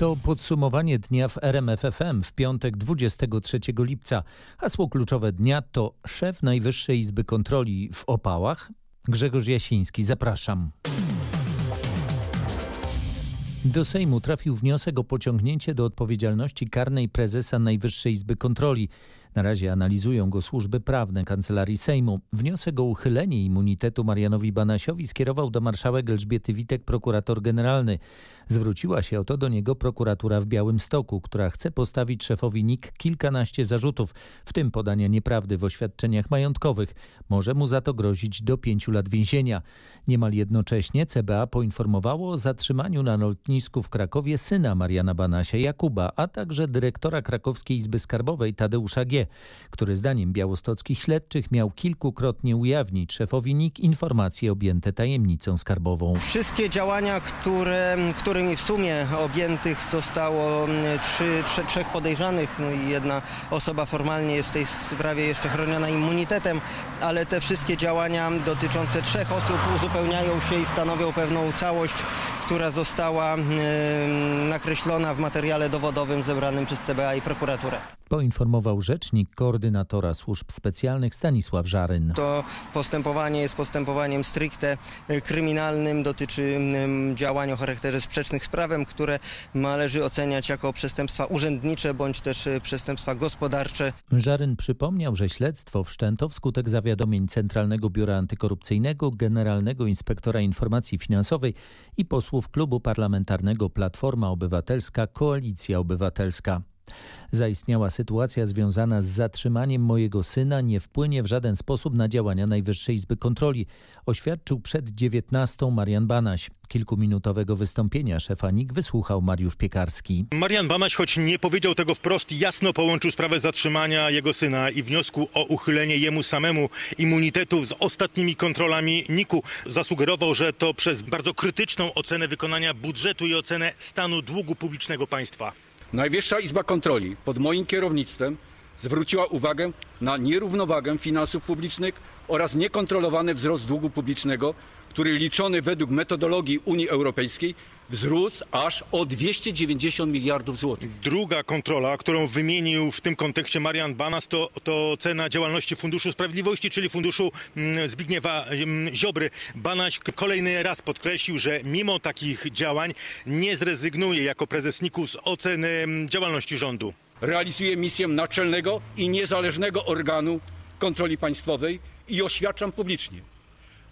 To podsumowanie dnia w RMFFM w piątek 23 lipca. Hasło kluczowe dnia to szef Najwyższej Izby Kontroli w Opałach. Grzegorz Jasiński, zapraszam. Do Sejmu trafił wniosek o pociągnięcie do odpowiedzialności karnej prezesa Najwyższej Izby Kontroli. Na razie analizują go służby prawne Kancelarii Sejmu. Wniosek o uchylenie immunitetu Marianowi Banasiowi skierował do marszałek Elżbiety Witek prokurator generalny. Zwróciła się o to do niego prokuratura w Białymstoku, która chce postawić szefowi NIK kilkanaście zarzutów, w tym podania nieprawdy w oświadczeniach majątkowych. Może mu za to grozić do pięciu lat więzienia. Niemal jednocześnie CBA poinformowało o zatrzymaniu na lotnisku w Krakowie syna Mariana Banasia Jakuba, a także dyrektora Krakowskiej Izby Skarbowej Tadeusza G., który zdaniem białostockich śledczych miał kilkukrotnie ujawnić szefowi NIK informacje objęte tajemnicą skarbową. Wszystkie działania, które, którymi w sumie objętych zostało trzy, trze, trzech podejrzanych, no i jedna osoba formalnie jest w tej sprawie jeszcze chroniona immunitetem, ale te wszystkie działania dotyczące trzech osób uzupełniają się i stanowią pewną całość, która została nakreślona w materiale dowodowym zebranym przez CBA i prokuraturę. Poinformował rzecznik koordynatora służb specjalnych Stanisław Żaryn. To postępowanie jest postępowaniem stricte kryminalnym, dotyczy działań o charakterze sprzecznych z prawem, które należy oceniać jako przestępstwa urzędnicze bądź też przestępstwa gospodarcze. Żaryn przypomniał, że śledztwo wszczęto wskutek zawiadomień Centralnego Biura Antykorupcyjnego, Generalnego Inspektora Informacji Finansowej i posłów Klubu Parlamentarnego Platforma Obywatelska Koalicja Obywatelska. Zaistniała sytuacja związana z zatrzymaniem mojego syna nie wpłynie w żaden sposób na działania Najwyższej Izby Kontroli, oświadczył przed 19 Marian Banaś. Kilkuminutowego wystąpienia szefa NIK wysłuchał Mariusz Piekarski. Marian Banaś, choć nie powiedział tego wprost, jasno połączył sprawę zatrzymania jego syna i wniosku o uchylenie jemu samemu immunitetu z ostatnimi kontrolami NIK-u. Zasugerował, że to przez bardzo krytyczną ocenę wykonania budżetu i ocenę stanu długu publicznego państwa. Najwyższa Izba Kontroli pod moim kierownictwem zwróciła uwagę na nierównowagę finansów publicznych oraz niekontrolowany wzrost długu publicznego, który liczony według metodologii Unii Europejskiej wzrósł aż o 290 miliardów złotych. Druga kontrola, którą wymienił w tym kontekście Marian Banas, to, to cena działalności Funduszu Sprawiedliwości, czyli Funduszu mm, Zbigniewa mm, Ziobry. Banaś kolejny raz podkreślił, że mimo takich działań nie zrezygnuje jako prezes NIK-u z oceny mm, działalności rządu. Realizuję misję naczelnego i niezależnego organu kontroli państwowej i oświadczam publicznie,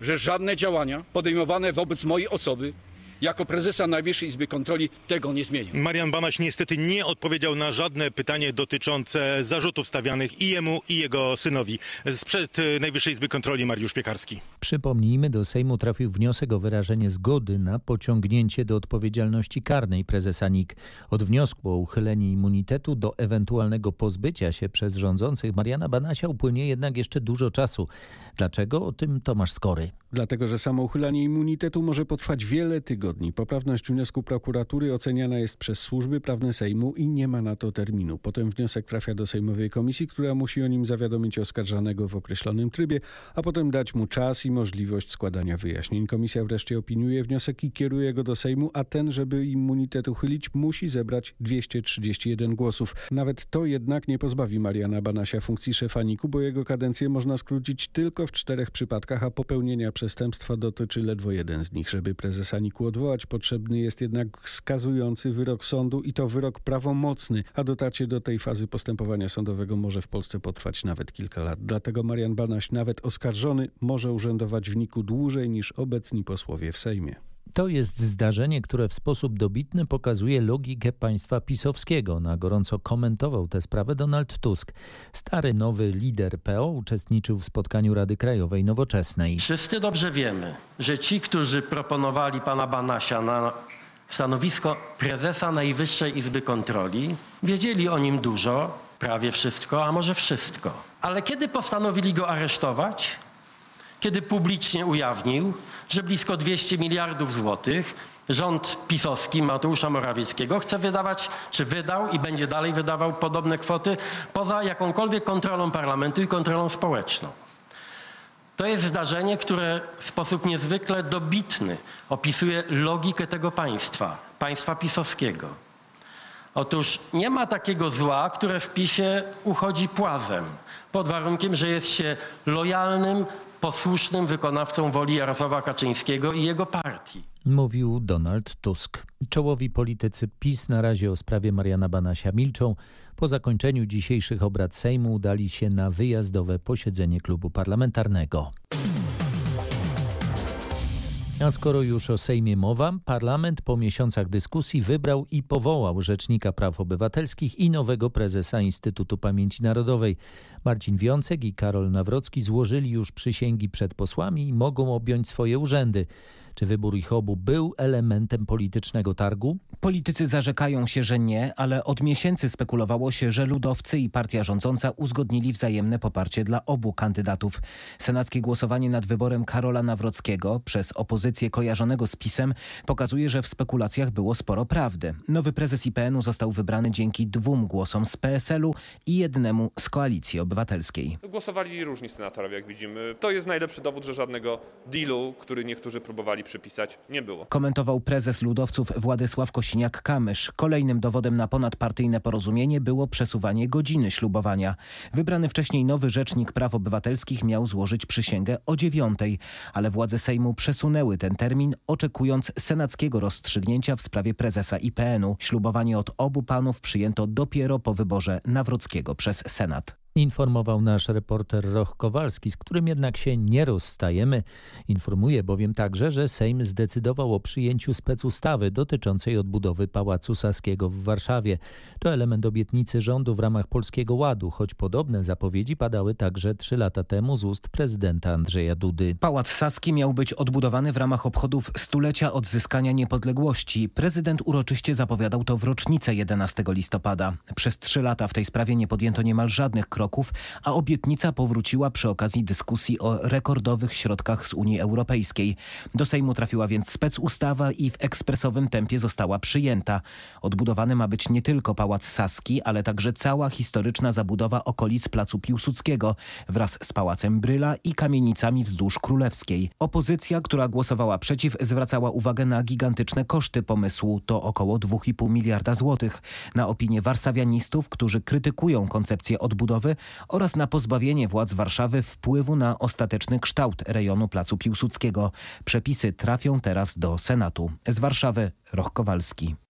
że żadne działania podejmowane wobec mojej osoby jako prezesa Najwyższej Izby Kontroli tego nie zmienią. Marian Banaś niestety nie odpowiedział na żadne pytanie dotyczące zarzutów stawianych i jemu, i jego synowi. Sprzed Najwyższej Izby Kontroli Mariusz Piekarski. Przypomnijmy, do Sejmu trafił wniosek o wyrażenie zgody na pociągnięcie do odpowiedzialności karnej prezesa NIK. Od wniosku o uchylenie immunitetu do ewentualnego pozbycia się przez rządzących Mariana Banasia upłynie jednak jeszcze dużo czasu. Dlaczego? O tym Tomasz Skory. Dlatego, że samo uchylanie immunitetu może potrwać wiele tygodni. Poprawność wniosku prokuratury oceniana jest przez służby prawne Sejmu i nie ma na to terminu. Potem wniosek trafia do Sejmowej Komisji, która musi o nim zawiadomić oskarżanego w określonym trybie, a potem dać mu czas i możliwość składania wyjaśnień. Komisja wreszcie opiniuje wniosek i kieruje go do Sejmu, a ten, żeby immunitet uchylić, musi zebrać 231 głosów. Nawet to jednak nie pozbawi Mariana Banasia funkcji szefa NIK-u, bo jego kadencję można skrócić tylko w czterech przypadkach, a popełnienia przestępstwa dotyczy ledwo jeden z nich. Żeby prezesa NIK-u odwołać, potrzebny jest jednak skazujący wyrok sądu i to wyrok prawomocny, a dotarcie do tej fazy postępowania sądowego może w Polsce potrwać nawet kilka lat. Dlatego Marian Banaś, nawet oskarżony, może urzędować w NIK-u dłużej niż obecni posłowie w Sejmie. To jest zdarzenie, które w sposób dobitny pokazuje logikę państwa pisowskiego. Na gorąco komentował tę sprawę Donald Tusk. Stary, nowy lider PO uczestniczył w spotkaniu Rady Krajowej Nowoczesnej. Wszyscy dobrze wiemy, że ci, którzy proponowali pana Banasia na stanowisko prezesa Najwyższej Izby Kontroli, wiedzieli o nim dużo, prawie wszystko, a może wszystko. Ale kiedy postanowili go aresztować, kiedy publicznie ujawnił, że blisko 200 miliardów złotych rząd pisowski Mateusza Morawieckiego chce wydawać, czy wydał i będzie dalej wydawał podobne kwoty poza jakąkolwiek kontrolą parlamentu i kontrolą społeczną. To jest zdarzenie, które w sposób niezwykle dobitny opisuje logikę tego państwa, państwa pisowskiego. Otóż nie ma takiego zła, które w PiSie uchodzi płazem, pod warunkiem, że jest się lojalnym, posłusznym wykonawcą woli Jarosława Kaczyńskiego i jego partii. Mówił Donald Tusk. Czołowi politycy PiS na razie o sprawie Mariana Banasia milczą. Po zakończeniu dzisiejszych obrad Sejmu udali się na wyjazdowe posiedzenie klubu parlamentarnego. A skoro już o Sejmie mowa, parlament po miesiącach dyskusji wybrał i powołał Rzecznika Praw Obywatelskich i nowego prezesa Instytutu Pamięci Narodowej. Marcin Wiącek i Karol Nawrocki złożyli już przysięgi przed posłami i mogą objąć swoje urzędy. Czy wybór ich obu był elementem politycznego targu? Politycy zarzekają się, że nie, ale od miesięcy spekulowało się, że ludowcy i partia rządząca uzgodnili wzajemne poparcie dla obu kandydatów. Senackie głosowanie nad wyborem Karola Nawrockiego przez opozycję kojarzonego z PiSem pokazuje, że w spekulacjach było sporo prawdy. Nowy prezes IPN-u został wybrany dzięki dwóm głosom z PSL-u i jednemu z Koalicji Obywatelskiej. Głosowali różni senatorowie, jak widzimy. To jest najlepszy dowód, że żadnego dealu, który niektórzy próbowali przypisać, nie było. Komentował prezes ludowców Władysław Kosiniak-Kamysz. Kolejnym dowodem na ponadpartyjne porozumienie było przesuwanie godziny ślubowania. Wybrany wcześniej nowy rzecznik praw obywatelskich miał złożyć przysięgę o dziewiątej, ale władze Sejmu przesunęły ten termin, oczekując senackiego rozstrzygnięcia w sprawie prezesa IPN-u. Ślubowanie od obu panów przyjęto dopiero po wyborze Nawrockiego przez Senat. Informował nasz reporter Roch Kowalski, z którym jednak się nie rozstajemy. Informuje bowiem także, że Sejm zdecydował o przyjęciu specustawy dotyczącej odbudowy Pałacu Saskiego w Warszawie. To element obietnicy rządu w ramach Polskiego Ładu, choć podobne zapowiedzi padały także trzy lata temu z ust prezydenta Andrzeja Dudy. Pałac Saski miał być odbudowany w ramach obchodów stulecia odzyskania niepodległości. Prezydent uroczyście zapowiadał to w rocznicę 11 listopada. Przez trzy lata w tej sprawie nie podjęto niemal żadnych kroków kroków, a obietnica powróciła przy okazji dyskusji o rekordowych środkach z Unii Europejskiej. Do Sejmu trafiła więc specustawa i w ekspresowym tempie została przyjęta. Odbudowany ma być nie tylko Pałac Saski, ale także cała historyczna zabudowa okolic Placu Piłsudskiego wraz z Pałacem Bryla i kamienicami wzdłuż Królewskiej. Opozycja, która głosowała przeciw, zwracała uwagę na gigantyczne koszty pomysłu, to około 2,5 miliarda złotych. Na opinię warszawianistów, którzy krytykują koncepcję odbudowy, oraz na pozbawienie władz Warszawy wpływu na ostateczny kształt rejonu Placu Piłsudskiego. Przepisy trafią teraz do Senatu. Z Warszawy Roch Kowalski.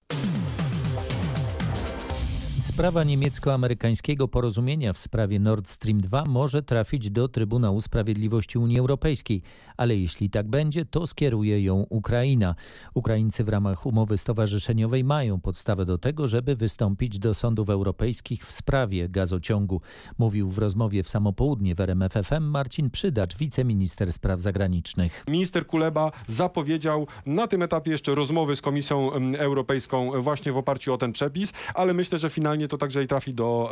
Sprawa niemiecko-amerykańskiego porozumienia w sprawie Nord Stream 2 może trafić do Trybunału Sprawiedliwości Unii Europejskiej, ale jeśli tak będzie, to skieruje ją Ukraina. Ukraińcy w ramach umowy stowarzyszeniowej mają podstawę do tego, żeby wystąpić do sądów europejskich w sprawie gazociągu. Mówił w rozmowie w samopołudnie w RMFFM Marcin Przydacz, wiceminister spraw zagranicznych. Minister Kuleba zapowiedział na tym etapie jeszcze rozmowy z Komisją Europejską właśnie w oparciu o ten przepis, ale myślę, że finalnie to także i trafi do,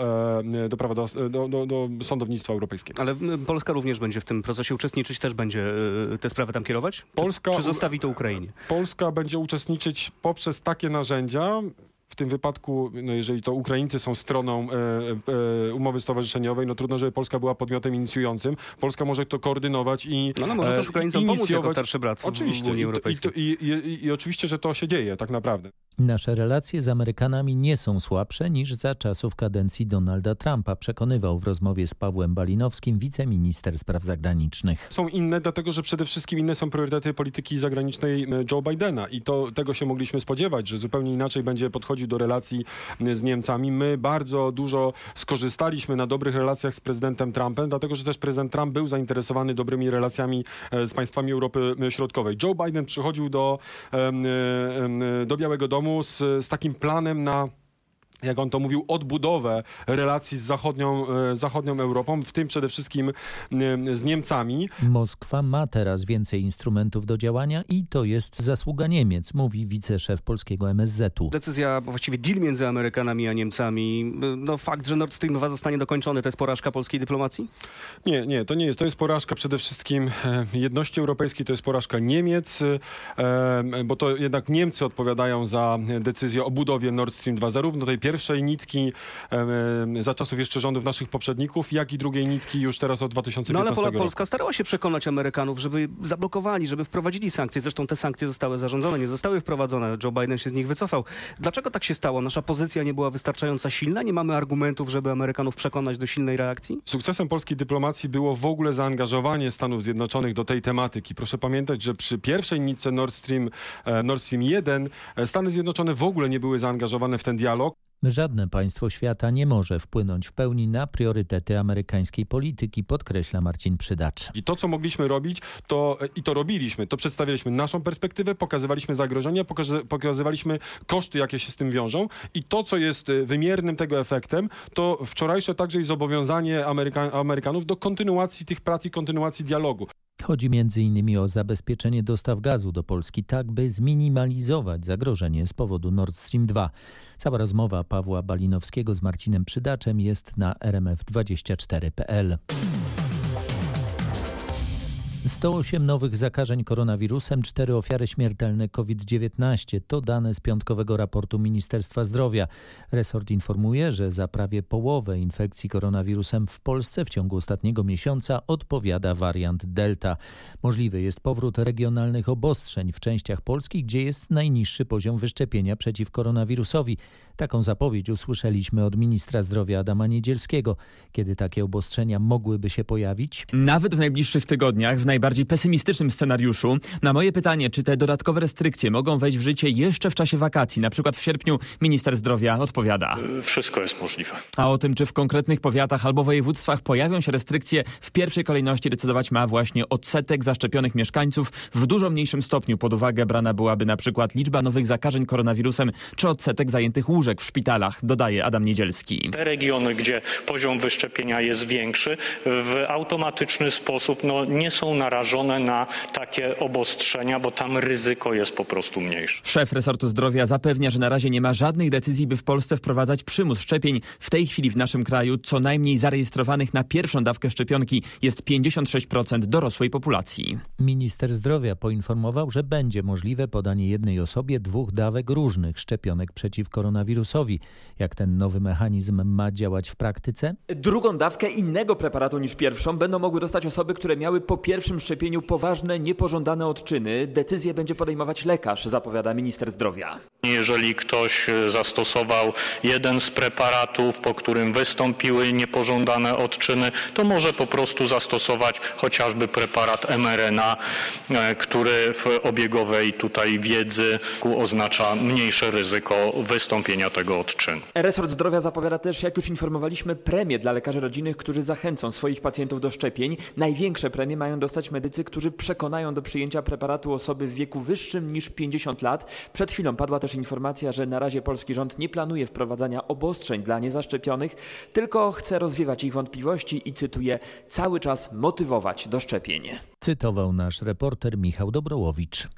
e, do prawa do, do, do, do sądownictwa europejskiego. Ale Polska również będzie w tym procesie uczestniczyć, też będzie e, te sprawy tam kierować? Polska, czy, czy zostawi to Ukrainie? Polska będzie uczestniczyć poprzez takie narzędzia, w tym wypadku, no jeżeli to Ukraińcy są stroną e, e, umowy stowarzyszeniowej, no trudno, żeby Polska była podmiotem inicjującym. Polska może to koordynować i No, no może też Ukraińcom pomóc jako starszy brat oczywiście, w Unii Europejskiej. I, i, i, I oczywiście, że to się dzieje tak naprawdę. Nasze relacje z Amerykanami nie są słabsze niż za czasów kadencji Donalda Trumpa, przekonywał w rozmowie z Pawłem Balinowskim wiceminister spraw zagranicznych. Są inne, dlatego że przede wszystkim inne są priorytety polityki zagranicznej Joe Bidena i to tego się mogliśmy spodziewać, że zupełnie inaczej będzie podchodził do relacji z Niemcami. My bardzo dużo skorzystaliśmy na dobrych relacjach z prezydentem Trumpem, dlatego że też prezydent Trump był zainteresowany dobrymi relacjami z państwami Europy Środkowej. Joe Biden przychodził do, do Białego Domu z, z takim planem na jak on to mówił, odbudowę relacji z zachodnią, e, zachodnią Europą, w tym przede wszystkim z Niemcami. Moskwa ma teraz więcej instrumentów do działania i to jest zasługa Niemiec, mówi wiceszef polskiego MSZ-u. Decyzja, właściwie deal między Amerykanami a Niemcami, no fakt, że Nord Stream 2 zostanie dokończony, to jest porażka polskiej dyplomacji? Nie, nie, to nie jest. To jest porażka przede wszystkim e, jedności europejskiej, to jest porażka Niemiec, e, bo to jednak Niemcy odpowiadają za decyzję o budowie Nord Stream 2, zarówno tej pierwszej pierwszej nitki za czasów jeszcze rządów naszych poprzedników, jak i drugiej nitki już teraz od 2015 No ale Pola, roku. Polska starała się przekonać Amerykanów, żeby zablokowali, żeby wprowadzili sankcje. Zresztą te sankcje zostały zarządzone, nie zostały wprowadzone. Joe Biden się z nich wycofał. Dlaczego tak się stało? Nasza pozycja nie była wystarczająco silna? Nie mamy argumentów, żeby Amerykanów przekonać do silnej reakcji? Sukcesem polskiej dyplomacji było w ogóle zaangażowanie Stanów Zjednoczonych do tej tematyki. Proszę pamiętać, że przy pierwszej nitce Nord Stream, e, Nord Stream 1 e, Stany Zjednoczone w ogóle nie były zaangażowane w ten dialog. Żadne państwo świata nie może wpłynąć w pełni na priorytety amerykańskiej polityki, podkreśla Marcin Przydacz. I to, co mogliśmy robić, to i to robiliśmy, to przedstawialiśmy naszą perspektywę, pokazywaliśmy zagrożenia, pokazy, pokazywaliśmy koszty, jakie się z tym wiążą i to, co jest e, wymiernym tego efektem, to wczorajsze także i zobowiązanie Ameryka, Amerykanów do kontynuacji tych prac i kontynuacji dialogu. Chodzi m.in. o zabezpieczenie dostaw gazu do Polski, tak by zminimalizować zagrożenie z powodu Nord Stream 2. Cała rozmowa Pawła Balinowskiego z Marcinem Przydaczem jest na rmf24.pl. 108 nowych zakażeń koronawirusem, 4 ofiary śmiertelne COVID-19 to dane z piątkowego raportu Ministerstwa Zdrowia. Resort informuje, że za prawie połowę infekcji koronawirusem w Polsce w ciągu ostatniego miesiąca odpowiada wariant Delta. Możliwy jest powrót regionalnych obostrzeń w częściach Polski, gdzie jest najniższy poziom wyszczepienia przeciw koronawirusowi. Taką zapowiedź usłyszeliśmy od ministra zdrowia Adama Niedzielskiego. Kiedy takie obostrzenia mogłyby się pojawić? Nawet w najbliższych tygodniach, w najbardziej pesymistycznym scenariuszu. Na moje pytanie, czy te dodatkowe restrykcje mogą wejść w życie jeszcze w czasie wakacji, na przykład w sierpniu, minister zdrowia odpowiada. Wszystko jest możliwe. A o tym, czy w konkretnych powiatach albo województwach pojawią się restrykcje, w pierwszej kolejności decydować ma właśnie odsetek zaszczepionych mieszkańców. W dużo mniejszym stopniu pod uwagę brana byłaby na przykład liczba nowych zakażeń koronawirusem, czy odsetek zajętych łóżek w szpitalach, dodaje Adam Niedzielski. Te regiony, gdzie poziom wyszczepienia jest większy, w automatyczny sposób no, nie są narażone na takie obostrzenia, bo tam ryzyko jest po prostu mniejsze. Szef resortu zdrowia zapewnia, że na razie nie ma żadnych decyzji, by w Polsce wprowadzać przymus szczepień. W tej chwili w naszym kraju co najmniej zarejestrowanych na pierwszą dawkę szczepionki jest 56% dorosłej populacji. Minister zdrowia poinformował, że będzie możliwe podanie jednej osobie dwóch dawek różnych szczepionek przeciw koronawirusowi. Jak ten nowy mechanizm ma działać w praktyce? Drugą dawkę innego preparatu niż pierwszą będą mogły dostać osoby, które miały po pierwszym szczepieniu poważne, niepożądane odczyny. Decyzję będzie podejmować lekarz, zapowiada minister zdrowia. Jeżeli ktoś zastosował jeden z preparatów, po którym wystąpiły niepożądane odczyny, to może po prostu zastosować chociażby preparat mRNA, e, który w obiegowej tutaj wiedzy oznacza mniejsze ryzyko wystąpienia tego odczynu. Resort Zdrowia zapowiada też, jak już informowaliśmy, premie dla lekarzy rodzinnych, którzy zachęcą swoich pacjentów do szczepień. Największe premie mają dostać medycy, którzy przekonają do przyjęcia preparatu osoby w wieku wyższym niż 50 lat. Przed chwilą padła też informacja, że na razie polski rząd nie planuje wprowadzania obostrzeń dla niezaszczepionych, tylko chce rozwiewać ich wątpliwości i cytuję, cały czas motywować do szczepień. Cytował nasz reporter Michał Dobrołowicz.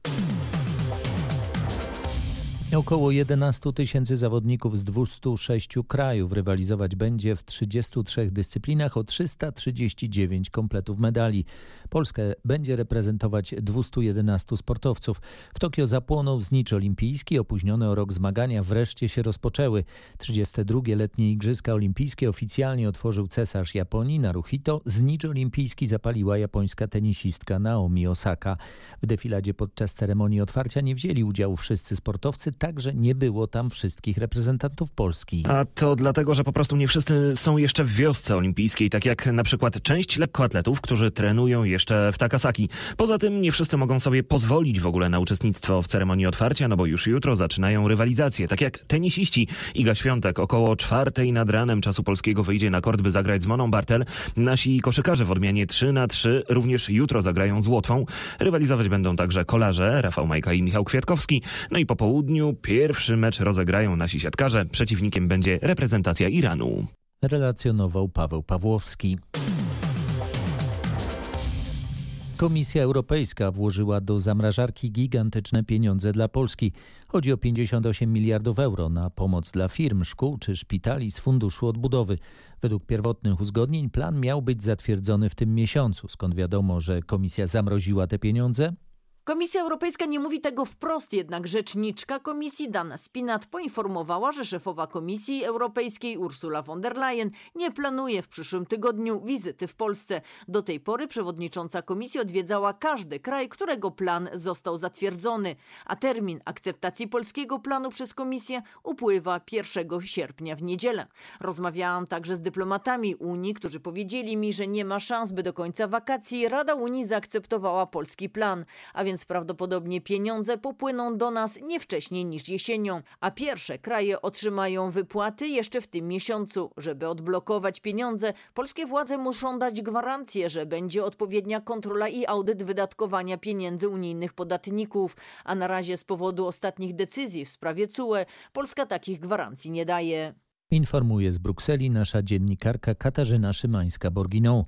Około 11 tysięcy zawodników z 206 krajów rywalizować będzie w 33 dyscyplinach o 339 kompletów medali. Polskę będzie reprezentować 211 sportowców. W Tokio zapłonął znicz olimpijski, opóźnione o rok zmagania wreszcie się rozpoczęły. 32. letnie Igrzyska Olimpijskie oficjalnie otworzył cesarz Japonii Naruhito. Znicz olimpijski zapaliła japońska tenisistka Naomi Osaka. W defiladzie podczas ceremonii otwarcia nie wzięli udziału wszyscy sportowcy, także nie było tam wszystkich reprezentantów Polski. A to dlatego, że po prostu nie wszyscy są jeszcze w wiosce olimpijskiej, tak jak na przykład część lekkoatletów, którzy trenują jeszcze w Takasaki. Poza tym nie wszyscy mogą sobie pozwolić w ogóle na uczestnictwo w ceremonii otwarcia, no bo już jutro zaczynają rywalizacje. Tak jak tenisiści Iga Świątek około czwartej nad ranem czasu polskiego wyjdzie na kort, by zagrać z Moną Bartel. Nasi koszykarze w odmianie 3 na 3 również jutro zagrają z Łotwą. Rywalizować będą także kolarze Rafał Majka i Michał Kwiatkowski. No i po południu pierwszy mecz rozegrają nasi siatkarze. Przeciwnikiem będzie reprezentacja Iranu. Relacjonował Paweł Pawłowski. Komisja Europejska włożyła do zamrażarki gigantyczne pieniądze dla Polski. Chodzi o 58 miliardów euro na pomoc dla firm, szkół czy szpitali z Funduszu Odbudowy. Według pierwotnych uzgodnień plan miał być zatwierdzony w tym miesiącu. Skąd wiadomo, że komisja zamroziła te pieniądze? Komisja Europejska nie mówi tego wprost, jednak rzeczniczka komisji Dana Spinat poinformowała, że szefowa Komisji Europejskiej Ursula von der Leyen nie planuje w przyszłym tygodniu wizyty w Polsce. Do tej pory przewodnicząca komisji odwiedzała każdy kraj, którego plan został zatwierdzony, a termin akceptacji polskiego planu przez komisję upływa 1 sierpnia w niedzielę. Rozmawiałam także z dyplomatami Unii, którzy powiedzieli mi, że nie ma szans, by do końca wakacji Rada Unii zaakceptowała polski plan, a więc prawdopodobnie pieniądze popłyną do nas nie wcześniej niż jesienią, a pierwsze kraje otrzymają wypłaty jeszcze w tym miesiącu. Żeby odblokować pieniądze, polskie władze muszą dać gwarancję, że będzie odpowiednia kontrola i audyt wydatkowania pieniędzy unijnych podatników, a na razie z powodu ostatnich decyzji w sprawie CUE Polska takich gwarancji nie daje. Informuje z Brukseli nasza dziennikarka Katarzyna Szymańska-Borginą.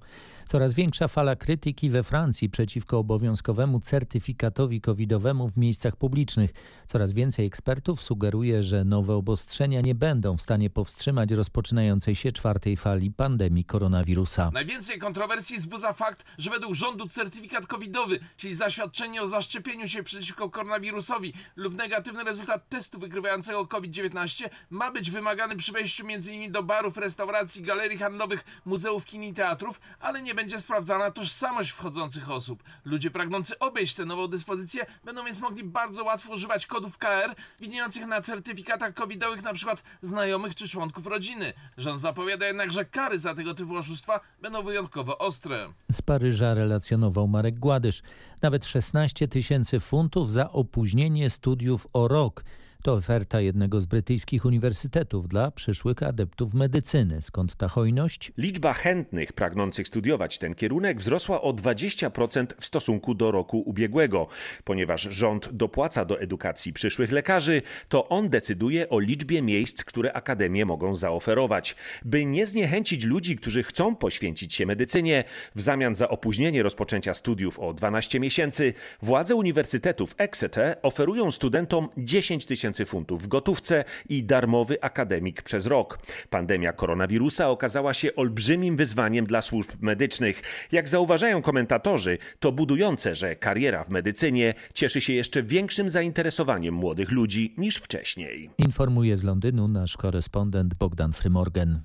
Coraz większa fala krytyki we Francji przeciwko obowiązkowemu certyfikatowi covidowemu w miejscach publicznych. Coraz więcej ekspertów sugeruje, że nowe obostrzenia nie będą w stanie powstrzymać rozpoczynającej się czwartej fali pandemii koronawirusa. Najwięcej kontrowersji wzbudza fakt, że według rządu certyfikat covidowy, czyli zaświadczenie o zaszczepieniu się przeciwko koronawirusowi lub negatywny rezultat testu wykrywającego COVID-19 ma być wymagany przy wejściu m.in. do barów, restauracji, galerii handlowych, muzeów, kin i teatrów, ale nie będzie sprawdzana tożsamość wchodzących osób. Ludzie pragnący obejść tę nową dyspozycję będą więc mogli bardzo łatwo używać kodów KR widniejących na certyfikatach covidowych np. znajomych czy członków rodziny. Rząd zapowiada jednak, że kary za tego typu oszustwa będą wyjątkowo ostre. Z Paryża relacjonował Marek Gładysz. Nawet 16 tysięcy funtów za opóźnienie studiów o rok. To oferta jednego z brytyjskich uniwersytetów dla przyszłych adeptów medycyny. Skąd ta hojność? Liczba chętnych pragnących studiować ten kierunek wzrosła o 20% w stosunku do roku ubiegłego. Ponieważ rząd dopłaca do edukacji przyszłych lekarzy, to on decyduje o liczbie miejsc, które akademie mogą zaoferować. By nie zniechęcić ludzi, którzy chcą poświęcić się medycynie, w zamian za opóźnienie rozpoczęcia studiów o 12 miesięcy, władze uniwersytetów Exeter oferują studentom 10 tysięcy tysięcy funtów w gotówce i darmowy akademik przez rok. Pandemia koronawirusa okazała się olbrzymim wyzwaniem dla służb medycznych. Jak zauważają komentatorzy, to budujące, że kariera w medycynie cieszy się jeszcze większym zainteresowaniem młodych ludzi niż wcześniej. Informuje z Londynu nasz korespondent Bogdan Frymorgan.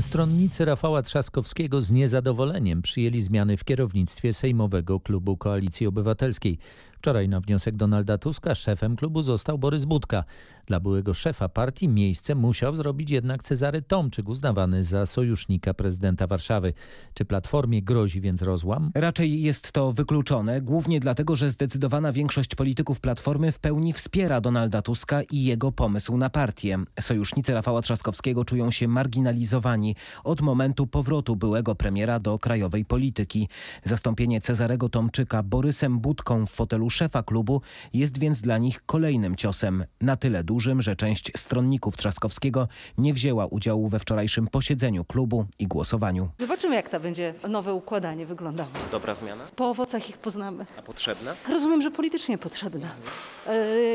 Stronnicy Rafała Trzaskowskiego z niezadowoleniem przyjęli zmiany w kierownictwie Sejmowego Klubu Koalicji Obywatelskiej. Wczoraj na wniosek Donalda Tuska szefem klubu został Borys Budka. Dla byłego szefa partii miejsce musiał zrobić jednak Cezary Tomczyk, uznawany za sojusznika prezydenta Warszawy. Czy Platformie grozi więc rozłam? Raczej jest to wykluczone, głównie dlatego, że zdecydowana większość polityków Platformy w pełni wspiera Donalda Tuska i jego pomysł na partię. Sojusznicy Rafała Trzaskowskiego czują się marginalizowani od momentu powrotu byłego premiera do krajowej polityki. Zastąpienie Cezarego Tomczyka Borysem Budką w fotelu szefa klubu jest więc dla nich kolejnym ciosem. Na tyle dużym, że część stronników Trzaskowskiego nie wzięła udziału we wczorajszym posiedzeniu klubu i głosowaniu. Zobaczymy, jak to będzie nowe układanie wyglądało. Dobra zmiana? Po owocach ich poznamy. A potrzebna? Rozumiem, że politycznie potrzebna.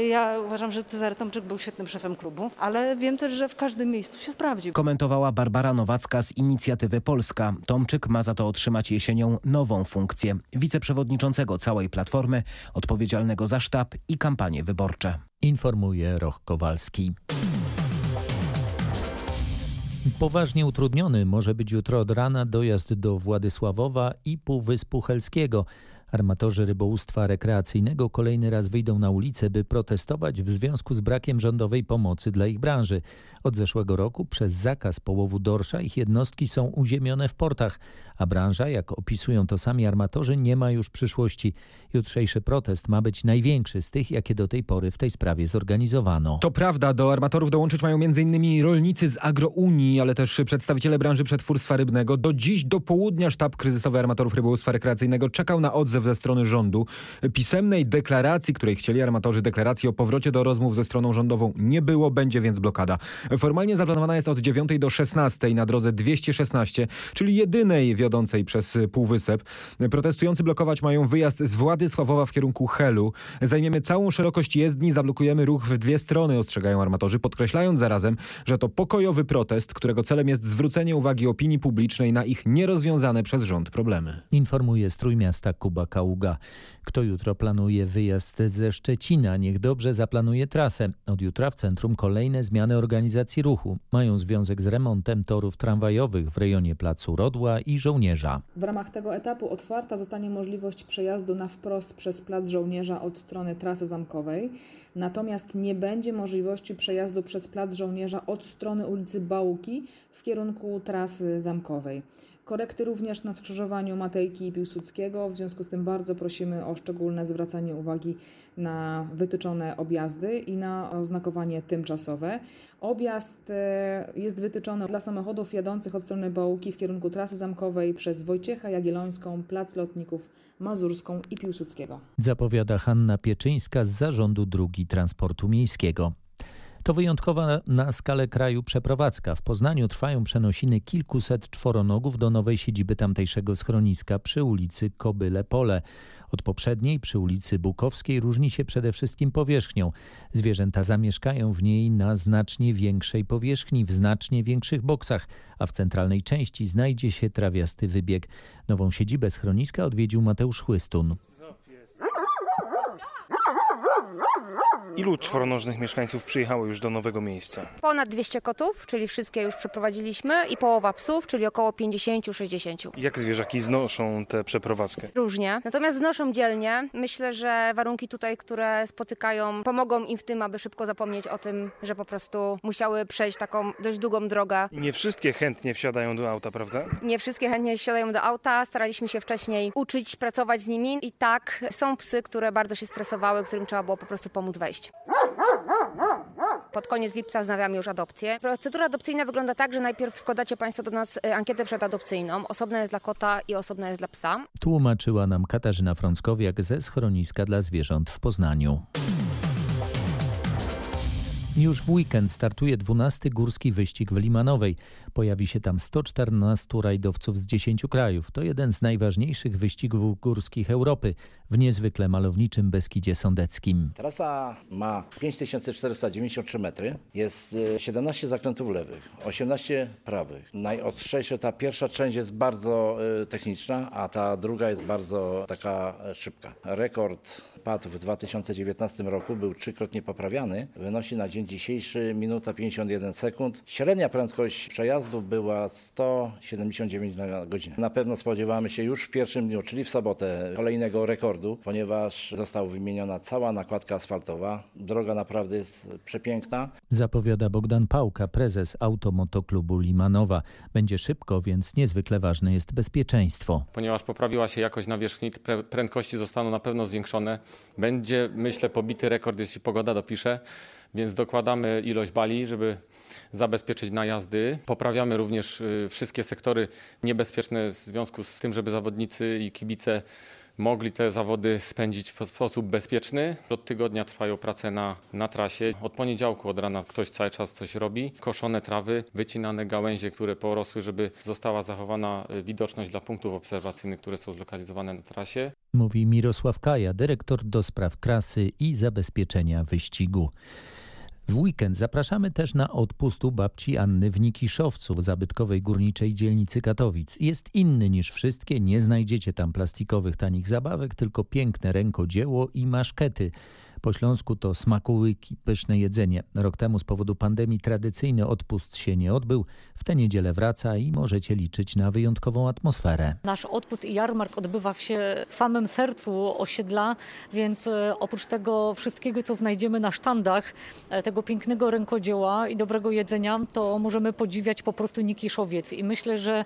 Ja uważam, że Cezary Tomczyk był świetnym szefem klubu, ale wiem też, że w każdym miejscu się sprawdził. Komentowała Barbara Nowacka z Inicjatywy Polska. Tomczyk ma za to otrzymać jesienią nową funkcję wiceprzewodniczącego całej Platformy, odpowiedzialnego za sztab i kampanie wyborcze. Informuje Roch Kowalski. Poważnie utrudniony może być jutro od rana dojazd do Władysławowa i Półwyspu Helskiego. Armatorzy rybołówstwa rekreacyjnego kolejny raz wyjdą na ulicę, by protestować w związku z brakiem rządowej pomocy dla ich branży. Od zeszłego roku przez zakaz połowu dorsza ich jednostki są uziemione w portach, a branża, jak opisują to sami armatorzy, nie ma już przyszłości. Jutrzejszy protest ma być największy z tych, jakie do tej pory w tej sprawie zorganizowano. To prawda, do armatorów dołączyć mają m.in. rolnicy z Agrounii, ale też przedstawiciele branży przetwórstwa rybnego. Do dziś, do południa sztab kryzysowy armatorów rybołówstwa rekreacyjnego czekał na odzew ze strony rządu. Pisemnej deklaracji, której chcieli armatorzy deklaracji o powrocie do rozmów ze stroną rządową nie było, będzie więc blokada. Formalnie zaplanowana jest od 9 do 16 na drodze 216, czyli jedynej wiodącej wiodącej przez Półwysep. Protestujący blokować mają wyjazd z Władysławowa w kierunku Helu. Zajmiemy całą szerokość jezdni, zablokujemy ruch w dwie strony, ostrzegają armatorzy, podkreślając zarazem, że to pokojowy protest, którego celem jest zwrócenie uwagi opinii publicznej na ich nierozwiązane przez rząd problemy. Informuje strój miasta Kuba Kaługa. Kto jutro planuje wyjazd ze Szczecina, niech dobrze zaplanuje trasę. Od jutra w centrum kolejne zmiany organizacji ruchu. Mają związek z remontem torów tramwajowych w rejonie Placu Rodła i Żołnierza. W ramach tego etapu otwarta zostanie możliwość przejazdu na wprost przez Plac Żołnierza od strony trasy zamkowej. Natomiast nie będzie możliwości przejazdu przez Plac Żołnierza od strony ulicy Bałuki w kierunku trasy zamkowej. Korekty również na skrzyżowaniu Matejki i Piłsudskiego. W związku z tym bardzo prosimy o szczególne zwracanie uwagi na wytyczone objazdy i na oznakowanie tymczasowe. Objazd e, jest wytyczony dla samochodów jadących od strony Bałuki w kierunku trasy zamkowej przez Wojciecha Jagiellońską, Plac Lotników Mazurską i Piłsudskiego. Zapowiada Hanna Pieczyńska z Zarządu Drugi Transportu Miejskiego. To wyjątkowa na skalę kraju przeprowadzka. W Poznaniu trwają przenosiny kilkuset czworonogów do nowej siedziby tamtejszego schroniska przy ulicy Kobyle Pole. Od poprzedniej przy ulicy Bukowskiej różni się przede wszystkim powierzchnią. Zwierzęta zamieszkają w niej na znacznie większej powierzchni, w znacznie większych boksach, a w centralnej części znajdzie się trawiasty wybieg. Nową siedzibę schroniska odwiedził Mateusz Chłystun. Ilu czworonożnych mieszkańców przyjechało już do nowego miejsca? Ponad 200 kotów, czyli wszystkie już przeprowadziliśmy i połowa psów, czyli około 50-60. Jak zwierzaki znoszą tę przeprowadzkę? Różnie. Natomiast znoszą dzielnie. Myślę, że warunki tutaj, które spotykają, pomogą im w tym, aby szybko zapomnieć o tym, że po prostu musiały przejść taką dość długą drogę. Nie wszystkie chętnie wsiadają do auta, prawda? Nie wszystkie chętnie wsiadają do auta. Staraliśmy się wcześniej uczyć, pracować z nimi i tak są psy, które bardzo się stresowały, którym trzeba było po prostu pomóc wejść. Pod koniec lipca znawiamy już adopcję. Procedura adopcyjna wygląda tak, że najpierw składacie Państwo do nas e, ankietę przedadopcyjną. Osobna jest dla kota i osobna jest dla psa. Tłumaczyła nam Katarzyna Frąckowiak ze schroniska dla zwierząt w Poznaniu. Już w weekend startuje 12 górski wyścig w Limanowej. Pojawi się tam 114 rajdowców z 10 krajów. To jeden z najważniejszych wyścigów górskich Europy w niezwykle malowniczym Beskidzie Sądeckim. Trasa ma 5493 metry, jest 17 e, zakrętów lewych, 18 prawych. Najostrzejsza ta pierwsza część jest bardzo e, techniczna, a ta druga jest bardzo taka e, szybka. Rekord padł w 2019 roku, był trzykrotnie poprawiany. Wynosi na dzień dzisiejszy minuta 51 sekund. Średnia prędkość przejazdu była 179 na godzinę. Na pewno spodziewamy się już w pierwszym dniu, czyli w sobotę, kolejnego rekordu, ponieważ została wymieniona cała nakładka asfaltowa. Droga naprawdę jest przepiękna. Zapowiada Bogdan Pałka, prezes Automotoklubu Limanowa. Będzie szybko, więc niezwykle ważne jest bezpieczeństwo. Ponieważ poprawiła się jakość nawierzchni, prędkości zostaną na pewno zwiększone. Będzie, myślę, pobity rekord, jeśli pogoda dopisze więc dokładamy ilość bali, żeby zabezpieczyć najazdy. Poprawiamy również y, wszystkie sektory niebezpieczne w związku z tym, żeby zawodnicy i kibice mogli te zawody spędzić w sposób bezpieczny. Od tygodnia trwają prace na, na trasie. Od poniedziałku od rana ktoś cały czas coś robi. Koszone trawy, wycinane gałęzie, które porosły, żeby została zachowana y, widoczność dla punktów obserwacyjnych, które są zlokalizowane na trasie. Mówi Mirosław Kaja, dyrektor do spraw trasy i zabezpieczenia wyścigu. W weekend zapraszamy też na odpust u babci Anny w Nikiszowcu, w zabytkowej górniczej dzielnicy Katowic. Jest inny niż wszystkie, nie znajdziecie tam plastikowych tanich zabawek, tylko piękne rękodzieło i maszkety. Po Śląsku to smakołyki, pyszne jedzenie. Rok temu z powodu pandemii tradycyjny odpust się nie odbył. W tę niedzielę wraca i możecie liczyć na wyjątkową atmosferę. Nasz odpust i jarmark odbywa się w samym sercu osiedla, więc e, oprócz tego wszystkiego, co znajdziemy na sztandach, e, tego pięknego rękodzieła i dobrego jedzenia, to możemy podziwiać po prostu Nikiszowiec. I myślę, że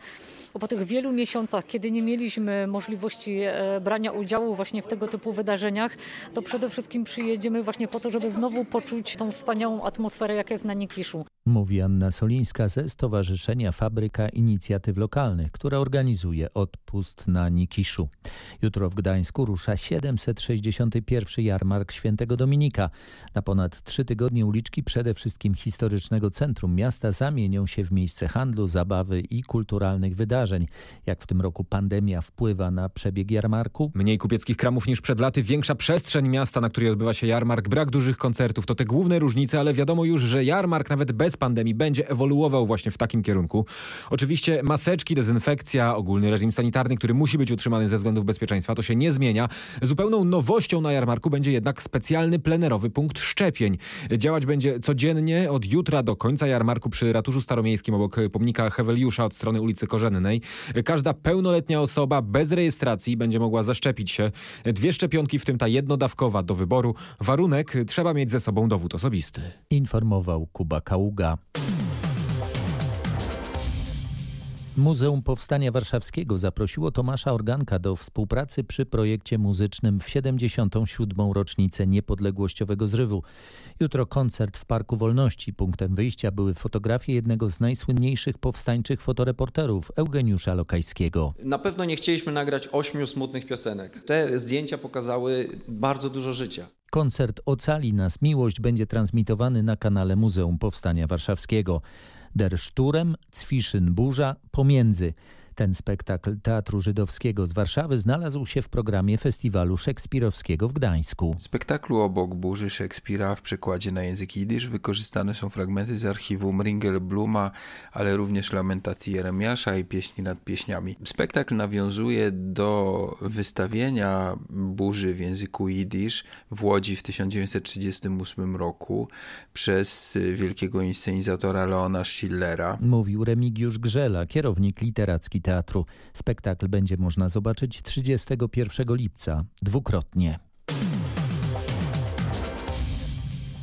po tych wielu miesiącach, kiedy nie mieliśmy możliwości e, brania udziału właśnie w tego typu wydarzeniach, to przede wszystkim przyjedziemy właśnie po to, żeby znowu poczuć tą wspaniałą atmosferę, jaka jest na Nikiszu. Mówi Anna Solińska ze Stowarzyszenia Fabryka Inicjatyw Lokalnych, która organizuje odpust na Nikiszu. Jutro w Gdańsku rusza 761 jarmark Świętego Dominika. Na ponad trzy tygodnie uliczki przede wszystkim historycznego centrum miasta zamienią się w miejsce handlu, zabawy i kulturalnych wydarzeń. Jak w tym roku pandemia wpływa na przebieg jarmarku? Mniej kupieckich kramów niż przed laty, większa przestrzeń miasta, na której odbywa się jarmark, brak dużych koncertów. To te główne różnice, ale wiadomo już, że jarmark nawet bez pandemii będzie ewoluował właśnie w takim kierunku. Oczywiście maseczki, dezynfekcja, ogólny reżim sanitarny, który musi być utrzymany ze względów bezpieczeństwa, to się nie zmienia. Zupełną nowością na jarmarku będzie jednak specjalny plenerowy punkt szczepień. Działać będzie codziennie od jutra do końca jarmarku przy ratuszu staromiejskim obok pomnika Heweliusza od strony ulicy Korzennej. Każda pełnoletnia osoba bez rejestracji będzie mogła zaszczepić się. Dwie szczepionki, w tym ta jednodawkowa do wyboru. Warunek trzeba mieć ze sobą dowód osobisty. Informował Kuba Kaługa. yoga. Muzeum Powstania Warszawskiego zaprosiło Tomasza Organka do współpracy przy projekcie muzycznym w 77. rocznicę niepodległościowego zrywu. Jutro koncert w Parku Wolności. Punktem wyjścia były fotografie jednego z najsłynniejszych powstańczych fotoreporterów, Eugeniusza Lokajskiego. Na pewno nie chcieliśmy nagrać ośmiu smutnych piosenek. Te zdjęcia pokazały bardzo dużo życia. Koncert Ocali nas miłość będzie transmitowany na kanale Muzeum Powstania Warszawskiego. Der Sturm, Zwischenburza, Burza, Pomiędzy. Ten spektakl Teatru Żydowskiego z Warszawy znalazł się w programie Festiwalu Szekspirowskiego w Gdańsku. W spektaklu obok Burzy Szekspira w przekładzie na język jidysz wykorzystane są fragmenty z archiwum Ringel Bluma, ale również lamentacji Jeremiasza i pieśni nad pieśniami. Spektakl nawiązuje do wystawienia Burzy w języku jidysz w Łodzi w 1938 roku przez wielkiego inscenizatora Leona Schillera. Mówił Remigiusz Grzela, kierownik literacki teatru. Spektakl będzie można zobaczyć 31 lipca, dwukrotnie.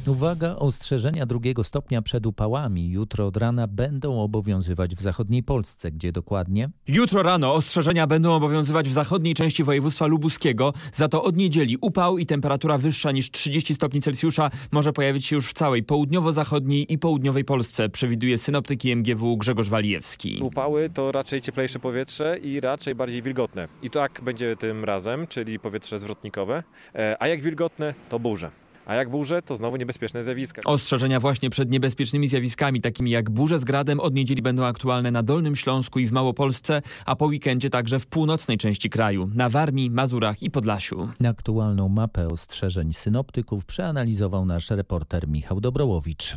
Uwaga, ostrzeżenia drugiego stopnia przed upałami jutro od rana będą obowiązywać w zachodniej Polsce, gdzie dokładnie? Jutro rano ostrzeżenia będą obowiązywać w zachodniej części województwa lubuskiego, za to od niedzieli upał i temperatura wyższa niż 30 stopni Celsjusza może pojawić się już w całej południowo-zachodniej i południowej Polsce, przewiduje synoptyki MGW Grzegorz Walijewski. Upały to raczej cieplejsze powietrze i raczej bardziej wilgotne. I tak będzie tym razem, czyli powietrze zwrotnikowe, e, a jak wilgotne, to burze. A jak burze, to znowu niebezpieczne zjawiska. Ostrzeżenia właśnie przed niebezpiecznymi zjawiskami, takimi jak burze z gradem, od niedzieli będą aktualne na Dolnym Śląsku i w Małopolsce, a po weekendzie także w północnej części kraju, na Warmii, Mazurach i Podlasiu. Aktualną mapę ostrzeżeń synoptyków przeanalizował nasz reporter Michał Dobrołowicz.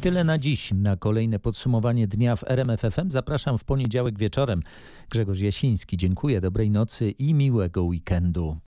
Tyle na dziś. Na kolejne podsumowanie dnia w RMFFM zapraszam w poniedziałek wieczorem. Grzegorz Jasiński, dziękuję, dobrej nocy i miłego weekendu.